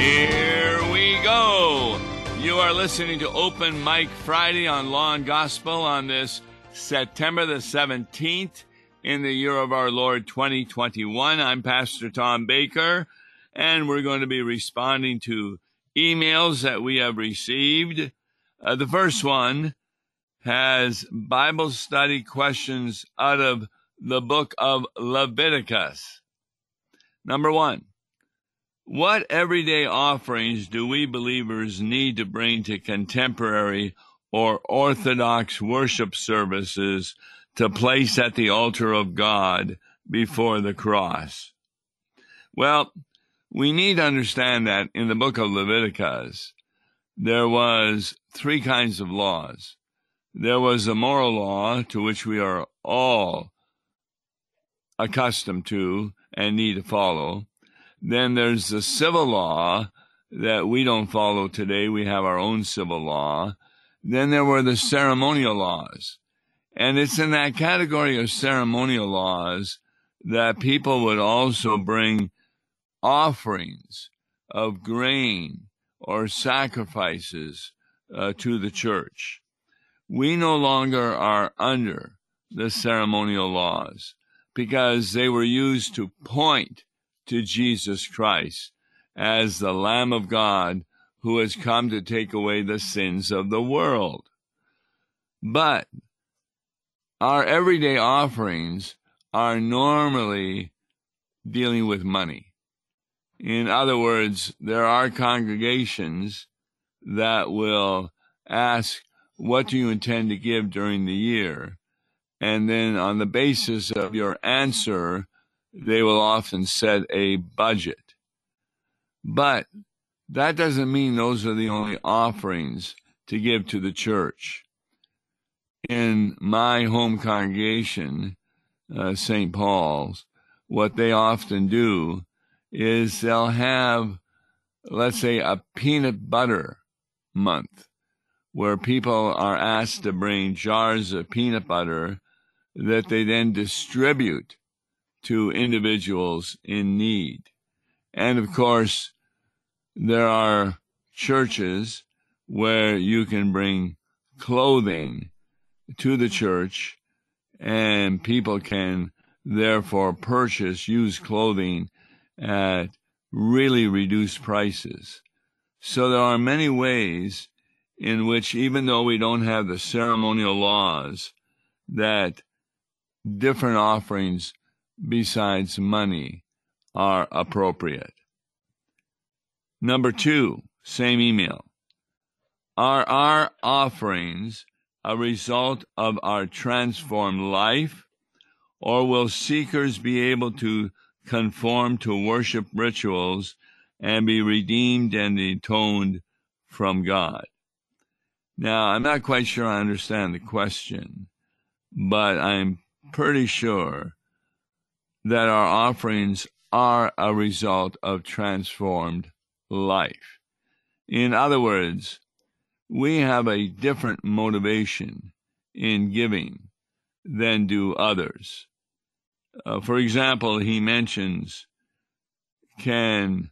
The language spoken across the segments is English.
Here we go. You are listening to Open Mic Friday on Law and Gospel on this September the 17th in the year of our Lord 2021. I'm Pastor Tom Baker, and we're going to be responding to emails that we have received. Uh, the first one has Bible study questions out of the book of Leviticus. Number one, what everyday offerings do we believers need to bring to contemporary or orthodox worship services to place at the altar of God before the cross? Well, we need to understand that in the book of Leviticus, there was three kinds of laws. There was the moral law to which we are all accustomed to and need to follow. Then there's the civil law that we don't follow today. We have our own civil law. Then there were the ceremonial laws. And it's in that category of ceremonial laws that people would also bring offerings of grain or sacrifices uh, to the church. We no longer are under the ceremonial laws because they were used to point to Jesus Christ as the Lamb of God who has come to take away the sins of the world. But our everyday offerings are normally dealing with money. In other words, there are congregations that will ask, What do you intend to give during the year? And then on the basis of your answer, they will often set a budget. But that doesn't mean those are the only offerings to give to the church. In my home congregation, uh, St. Paul's, what they often do is they'll have, let's say, a peanut butter month where people are asked to bring jars of peanut butter that they then distribute to individuals in need. And of course, there are churches where you can bring clothing to the church and people can therefore purchase used clothing at really reduced prices. So there are many ways in which, even though we don't have the ceremonial laws, that different offerings besides money are appropriate. Number two, same email. Are our offerings a result of our transformed life, or will seekers be able to conform to worship rituals and be redeemed and atoned from God. Now, I'm not quite sure I understand the question, but I'm pretty sure that our offerings are a result of transformed life. In other words, we have a different motivation in giving than do others. Uh, for example, he mentions, can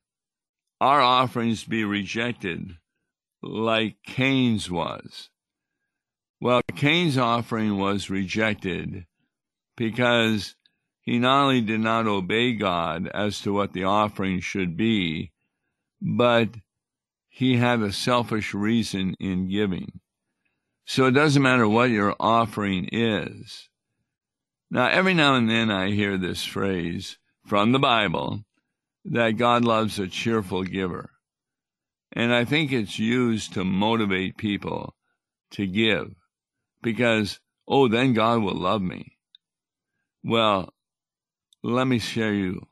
our offerings be rejected like Cain's was? Well, Cain's offering was rejected because he not only did not obey God as to what the offering should be, but he had a selfish reason in giving. So it doesn't matter what your offering is. Now, every now and then I hear this phrase from the Bible that God loves a cheerful giver. And I think it's used to motivate people to give because, oh, then God will love me. Well, let me share you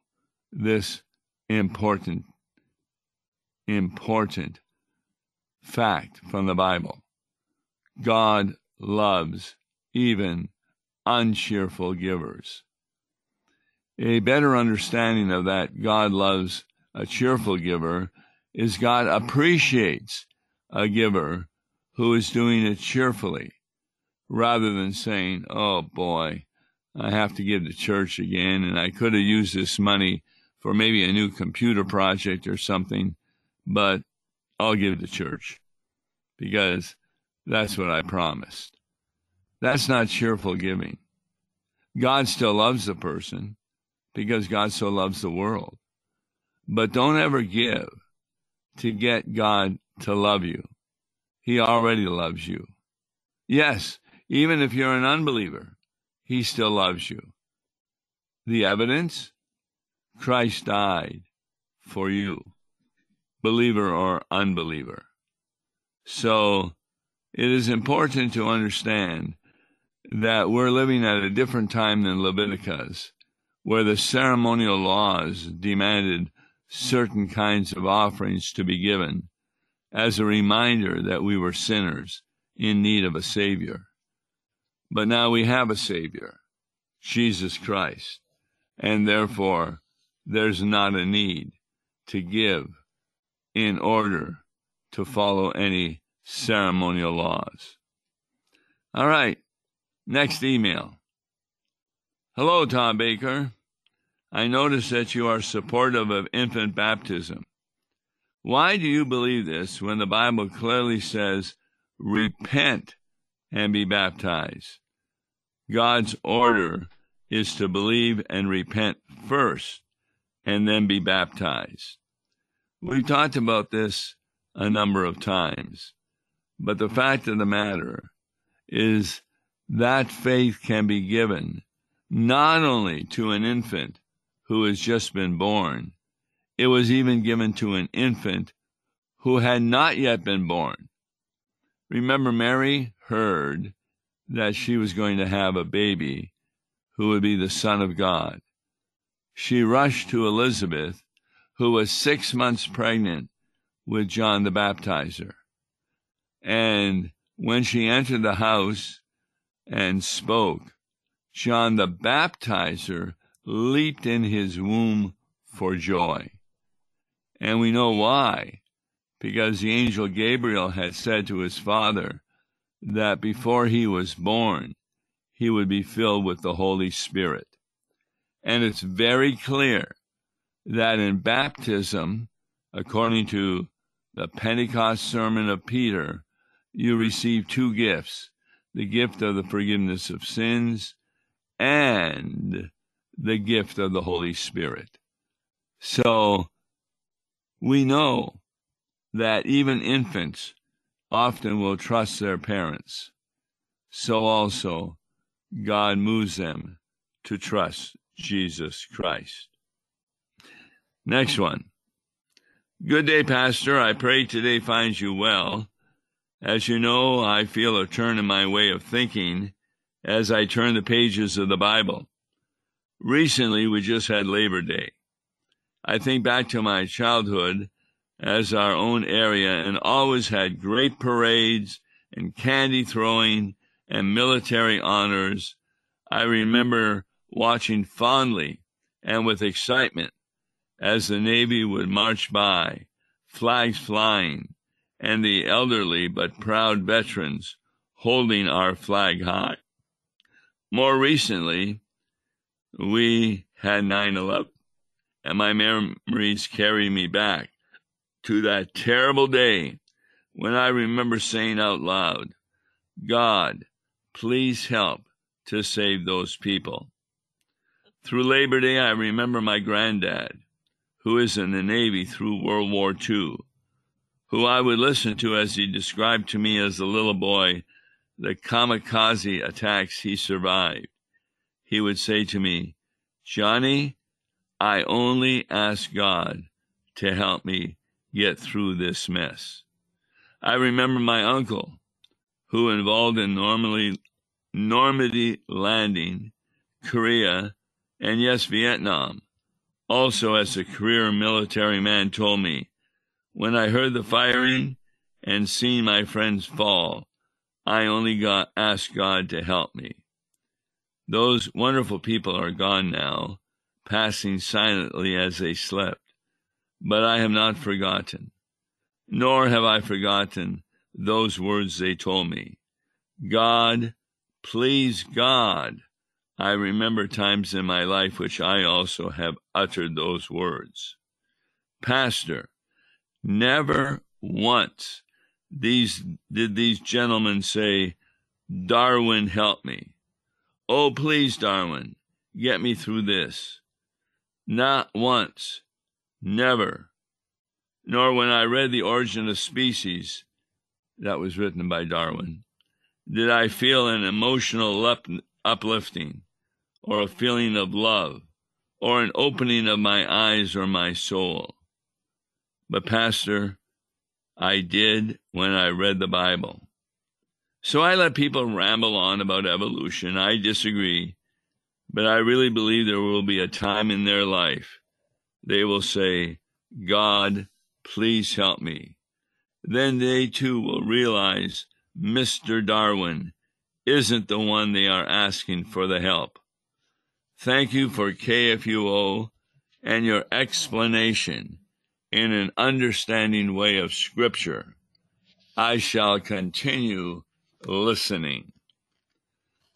this important, important fact from the Bible. God loves even uncheerful givers. A better understanding of that God loves a cheerful giver is God appreciates a giver who is doing it cheerfully rather than saying, oh boy, I have to give to church again and I could have used this money for maybe a new computer project or something, but I'll give to church because that's what I promised. That's not cheerful giving. God still loves the person because God so loves the world. But don't ever give to get God to love you. He already loves you. Yes, even if you're an unbeliever, He still loves you. The evidence? Christ died for you, believer or unbeliever. So it is important to understand that we're living at a different time than Leviticus, where the ceremonial laws demanded certain kinds of offerings to be given as a reminder that we were sinners in need of a Savior. But now we have a Savior, Jesus Christ, and therefore there's not a need to give in order to follow any ceremonial laws. All right, next email. Hello, Tom Baker. I notice that you are supportive of infant baptism. Why do you believe this when the Bible clearly says, repent and be baptized? God's order is to believe and repent first and then be baptized. We've talked about this a number of times, but the fact of the matter is that faith can be given not only to an infant who has just been born, it was even given to an infant who had not yet been born. Remember, Mary heard that she was going to have a baby who would be the Son of God. She rushed to Elizabeth, who was six months pregnant with John the Baptizer. And when she entered the house and spoke, John the Baptizer leaped in his womb for joy. And we know why, because the angel Gabriel had said to his father that before he was born, he would be filled with the Holy Spirit. And it's very clear that in baptism, according to the Pentecost sermon of Peter, you receive two gifts the gift of the forgiveness of sins and the gift of the Holy Spirit. So we know that even infants often will trust their parents. So also God moves them to trust Jesus Christ. Next one. Good day, Pastor. I pray today finds you well. As you know, I feel a turn in my way of thinking as I turn the pages of the Bible. Recently, we just had Labor Day. I think back to my childhood as our own area and always had great parades and candy throwing and military honors. I remember watching fondly and with excitement as the Navy would march by, flags flying, and the elderly but proud veterans holding our flag high. More recently, we had 9 11, and my memories carry me back to that terrible day when I remember saying out loud, God, please help to save those people. Through Labor Day, I remember my granddad, who is in the Navy through World War II, who I would listen to as he described to me as a little boy the kamikaze attacks he survived. He would say to me, Johnny, I only ask God to help me get through this mess. I remember my uncle, who involved in normally Normandy landing, Korea, and yes, Vietnam. Also, as a career military man told me, when I heard the firing and seen my friends fall, I only got asked God to help me. Those wonderful people are gone now, passing silently as they slept but I have not forgotten, nor have I forgotten those words they told me. God, please God, I remember times in my life which I also have uttered those words. Pastor, Never once these did these gentlemen say, Darwin, help me. Oh, please, Darwin, get me through this. Not once. Never. Nor when I read The Origin of Species, that was written by Darwin, did I feel an emotional up- uplifting or a feeling of love or an opening of my eyes or my soul. But, Pastor, I did when I read the Bible. So I let people ramble on about evolution. I disagree, but I really believe there will be a time in their life they will say, God, please help me. Then they too will realize Mr. Darwin isn't the one they are asking for the help. Thank you for KFUO and your explanation in an understanding way of Scripture. I shall continue listening.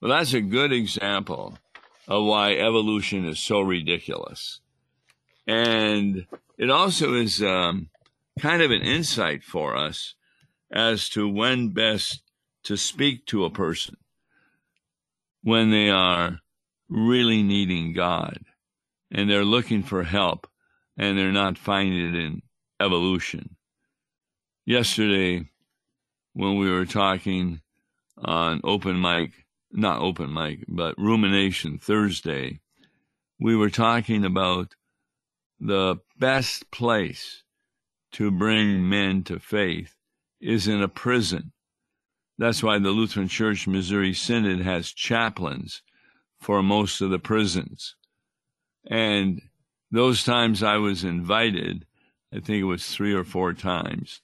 Well, that's a good example of why evolution is so ridiculous. And it also is um, kind of an insight for us as to when best to speak to a person when they are really needing God and they're looking for help and they're not finding it in evolution. Yesterday, when we were talking on open mic, not open mic, but rumination Thursday, we were talking about the best place to bring men to faith is in a prison. That's why the Lutheran Church Missouri Synod has chaplains for most of the prisons. And those times I was invited, I think it was three or four times,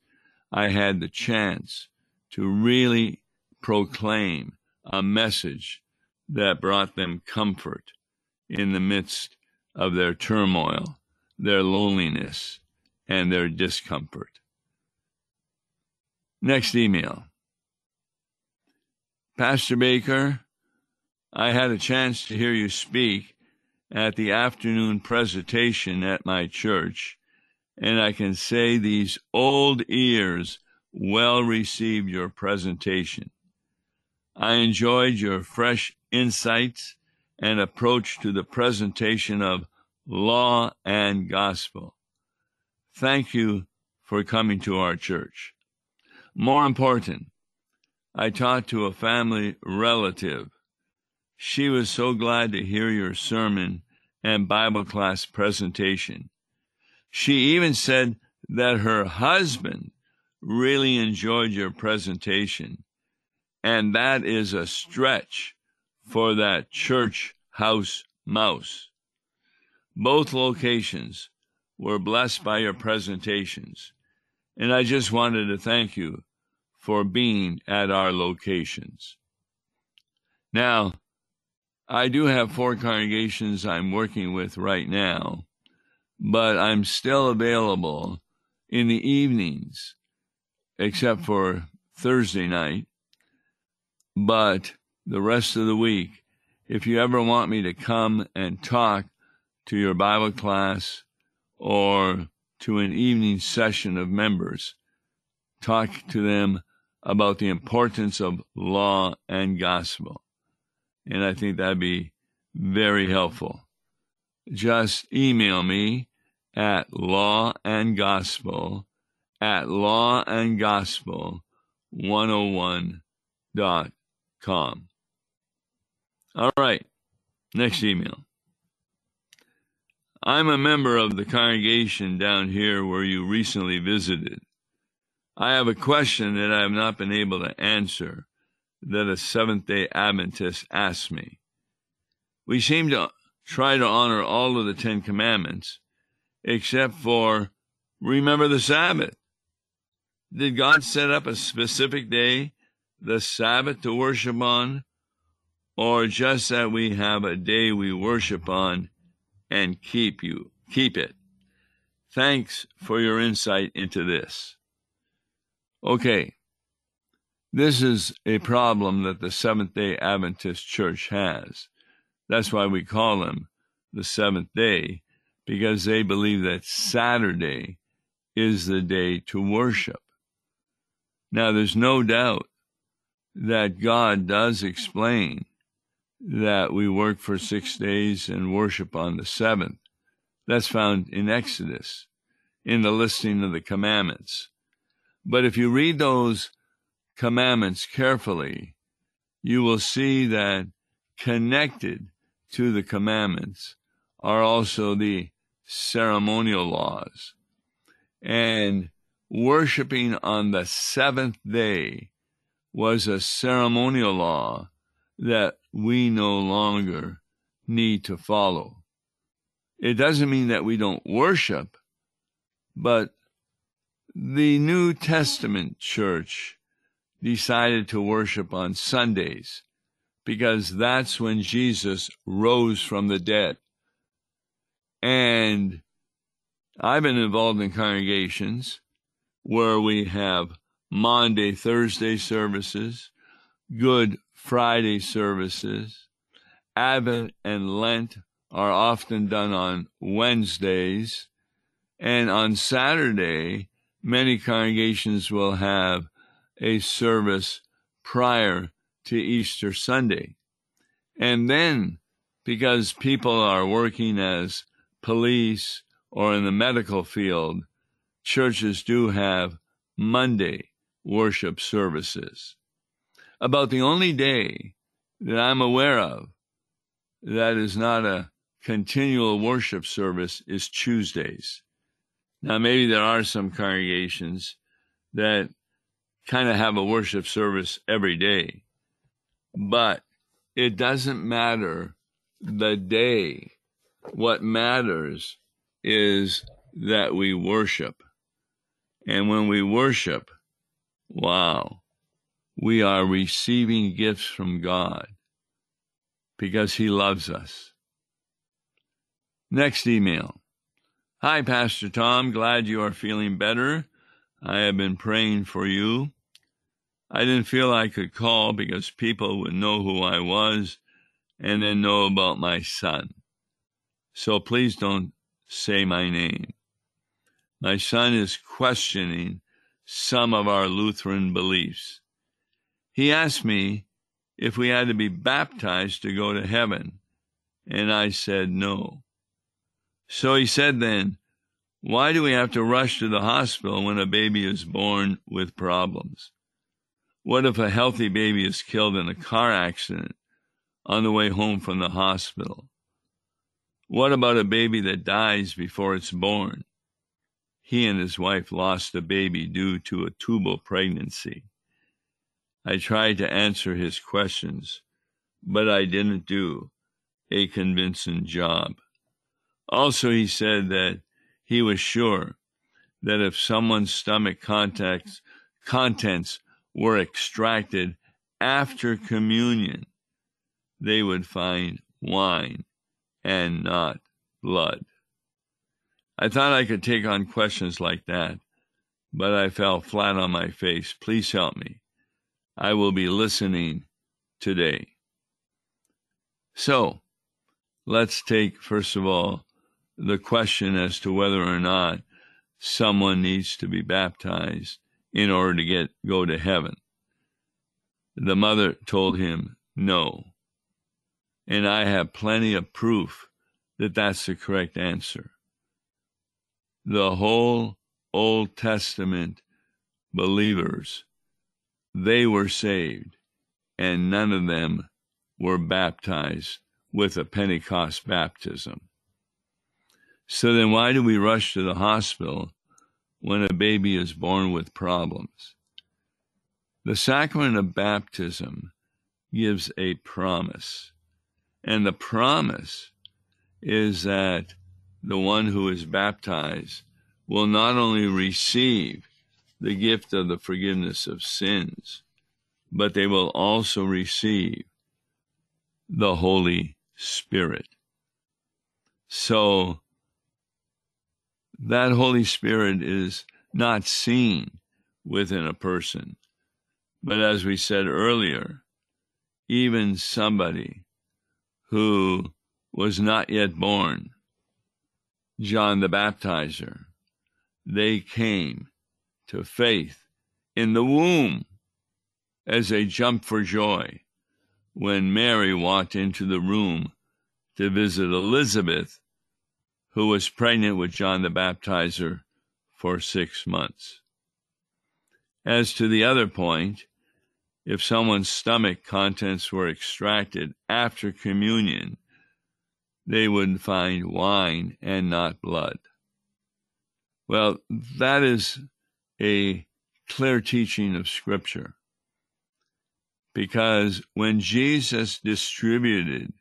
I had the chance to really proclaim a message that brought them comfort in the midst of their turmoil, their loneliness, and their discomfort. Next email. Pastor Baker, I had a chance to hear you speak at the afternoon presentation at my church, and I can say these old ears well received your presentation. I enjoyed your fresh insights and approach to the presentation of law and gospel. Thank you for coming to our church. More important, I talked to a family relative she was so glad to hear your sermon and Bible class presentation. She even said that her husband really enjoyed your presentation, and that is a stretch for that church house mouse. Both locations were blessed by your presentations, and I just wanted to thank you for being at our locations. Now, I do have four congregations I'm working with right now, but I'm still available in the evenings, except for Thursday night. But the rest of the week, if you ever want me to come and talk to your Bible class or to an evening session of members, talk to them about the importance of law and gospel and I think that'd be very helpful. Just email me at law and gospel at law and gospel 101.com. All right, next email. I'm a member of the congregation down here where you recently visited. I have a question that I have not been able to answer that a Seventh day Adventist asked me. We seem to try to honor all of the Ten Commandments, except for remember the Sabbath. Did God set up a specific day, the Sabbath, to worship on, or just that we have a day we worship on and keep you keep it? Thanks for your insight into this. Okay, this is a problem that the Seventh day Adventist Church has. That's why we call them the Seventh day, because they believe that Saturday is the day to worship. Now, there's no doubt that God does explain that we work for six days and worship on the seventh. That's found in Exodus, in the listing of the commandments. But if you read those commandments carefully, you will see that connected to the commandments are also the ceremonial laws. And worshiping on the seventh day was a ceremonial law that we no longer need to follow. It doesn't mean that we don't worship, but the New Testament church decided to worship on Sundays because that's when Jesus rose from the dead. And I've been involved in congregations where we have Monday, Thursday services, Good Friday services. Advent and Lent are often done on Wednesdays. And on Saturday, many congregations will have a service prior to Easter Sunday. And then, because people are working as police or in the medical field, churches do have Monday worship services. About the only day that I'm aware of that is not a continual worship service is Tuesdays. Now, maybe there are some congregations that kind of have a worship service every day, but it doesn't matter the day. What matters is that we worship. And when we worship, wow, we are receiving gifts from God because He loves us. Next email. Hi, Pastor Tom. Glad you are feeling better. I have been praying for you. I didn't feel I could call because people would know who I was and then know about my son. So please don't say my name. My son is questioning some of our Lutheran beliefs. He asked me if we had to be baptized to go to heaven, and I said no. So he said then, Why do we have to rush to the hospital when a baby is born with problems? What if a healthy baby is killed in a car accident on the way home from the hospital? What about a baby that dies before it's born? He and his wife lost a baby due to a tubal pregnancy. I tried to answer his questions, but I didn't do a convincing job. Also, he said that he was sure that if someone's stomach contents, contents were extracted after communion, they would find wine and not blood. I thought I could take on questions like that, but I fell flat on my face. Please help me. I will be listening today. So, let's take, first of all, the question as to whether or not someone needs to be baptized in order to get go to heaven. The mother told him no. And I have plenty of proof that that's the correct answer. The whole Old Testament believers, they were saved, and none of them were baptized with a Pentecost baptism. So then, why do we rush to the hospital when a baby is born with problems. The sacrament of baptism gives a promise, and the promise is that the one who is baptized will not only receive the gift of the forgiveness of sins, but they will also receive the Holy Spirit. So, that Holy Spirit is not seen within a person. But as we said earlier, even somebody who was not yet born, John the Baptizer, they came to faith in the womb as they jumped for joy when Mary walked into the room to visit Elizabeth, who was pregnant with John the Baptizer for six months. As to the other point, if someone's stomach contents were extracted after communion, they would find wine and not blood. Well, that is a clear teaching of Scripture. Because when Jesus distributed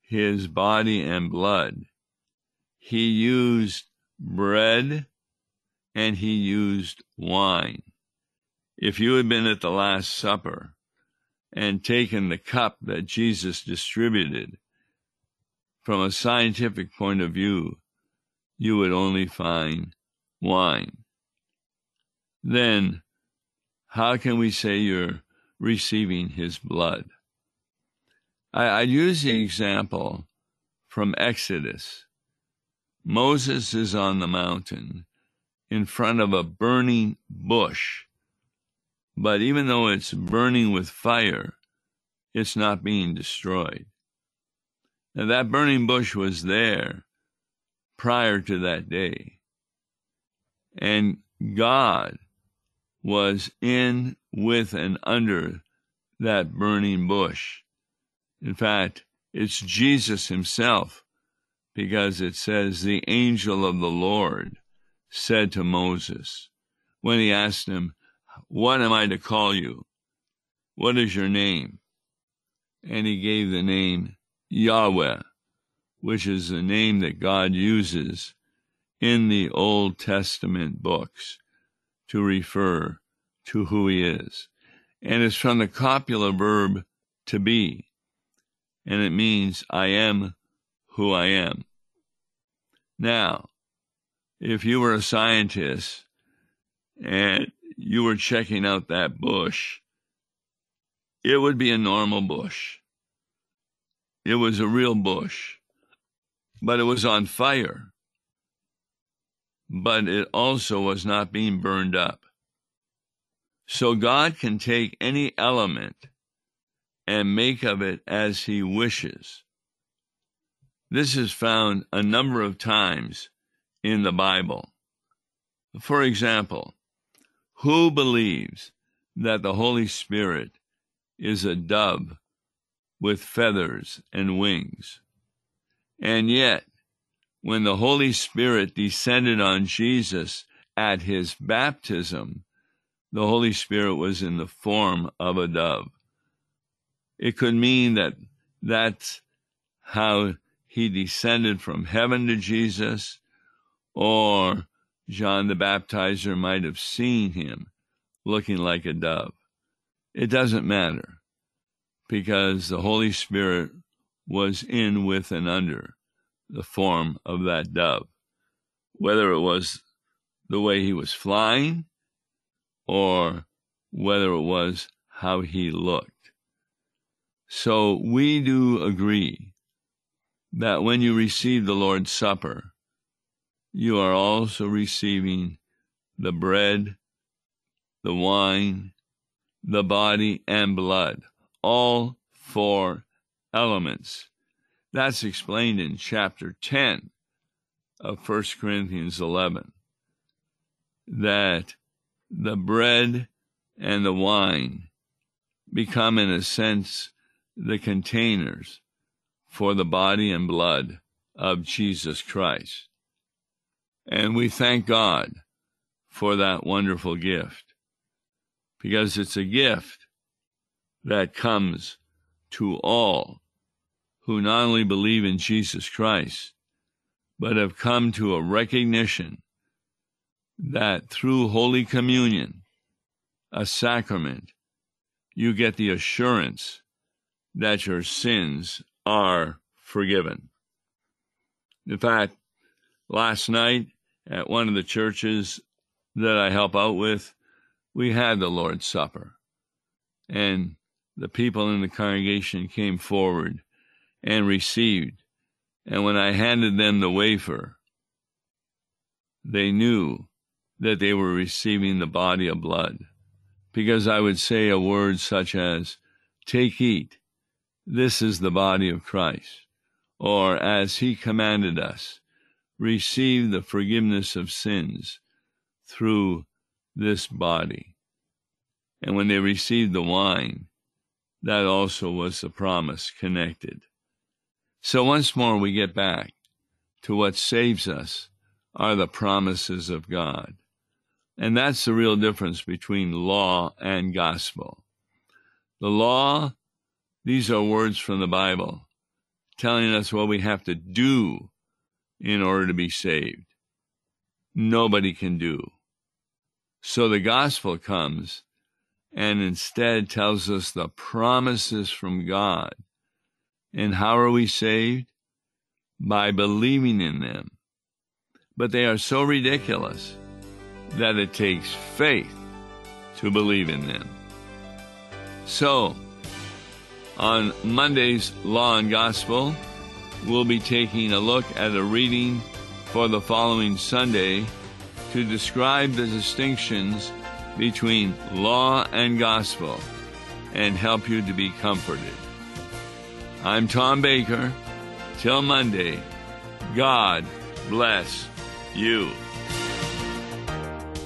his body and blood, he used bread and he used wine. If you had been at the Last Supper and taken the cup that Jesus distributed, from a scientific point of view, you would only find wine. Then, how can we say you're receiving his blood? I, I use the example from Exodus. Moses is on the mountain in front of a burning bush, but even though it's burning with fire, it's not being destroyed. Now, that burning bush was there prior to that day. And God was in, with, and under that burning bush. In fact, it's Jesus himself, because it says, The angel of the Lord said to Moses, when he asked him, What am I to call you? What is your name? And he gave the name Yahweh, which is the name that God uses in the Old Testament books to refer to who he is. And it's from the copula verb to be, and it means I am who I am. Now, if you were a scientist and you were checking out that bush, it would be a normal bush. It was a real bush, but it was on fire. But it also was not being burned up. So God can take any element and make of it as he wishes. This is found a number of times in the Bible. For example, who believes that the Holy Spirit is a dove with feathers and wings. And yet, when the Holy Spirit descended on Jesus at his baptism, the Holy Spirit was in the form of a dove. It could mean that that's how he descended from heaven to Jesus, or John the Baptizer might have seen him looking like a dove. It doesn't matter because the Holy Spirit was in, with, and under the form of that dove. Whether it was the way he was flying or whether it was how he looked. So we do agree that when you receive the Lord's Supper, you are also receiving the bread, the wine, the body, and blood all four elements. That's explained in chapter 10 of 1 Corinthians 11. That the bread and the wine become, in a sense, the containers for the body and blood of Jesus Christ. And we thank God for that wonderful gift because it's a gift that comes to all who not only believe in Jesus Christ, but have come to a recognition that through Holy Communion, a sacrament, you get the assurance that your sins are forgiven. In fact, last night at one of the churches that I help out with, we had the Lord's Supper. And the people in the congregation came forward and received. And when I handed them the wafer, they knew that they were receiving the body of blood. Because I would say a word such as, Take, eat, this is the body of Christ, or as he commanded us, receive the forgiveness of sins through this body. And when they received the wine, that also was the promise connected. So once more we get back to what saves us are the promises of God. And that's the real difference between law and gospel. The law, these are words from the Bible telling us what we have to do in order to be saved. Nobody can do. So the gospel comes and instead tells us the promises from God. And how are we saved? By believing in them. But they are so ridiculous that it takes faith to believe in them. So, on Monday's Law and Gospel, we'll be taking a look at a reading for the following Sunday to describe the distinctions between law and gospel and help you to be comforted. I'm Tom Baker. Till Monday, God bless you.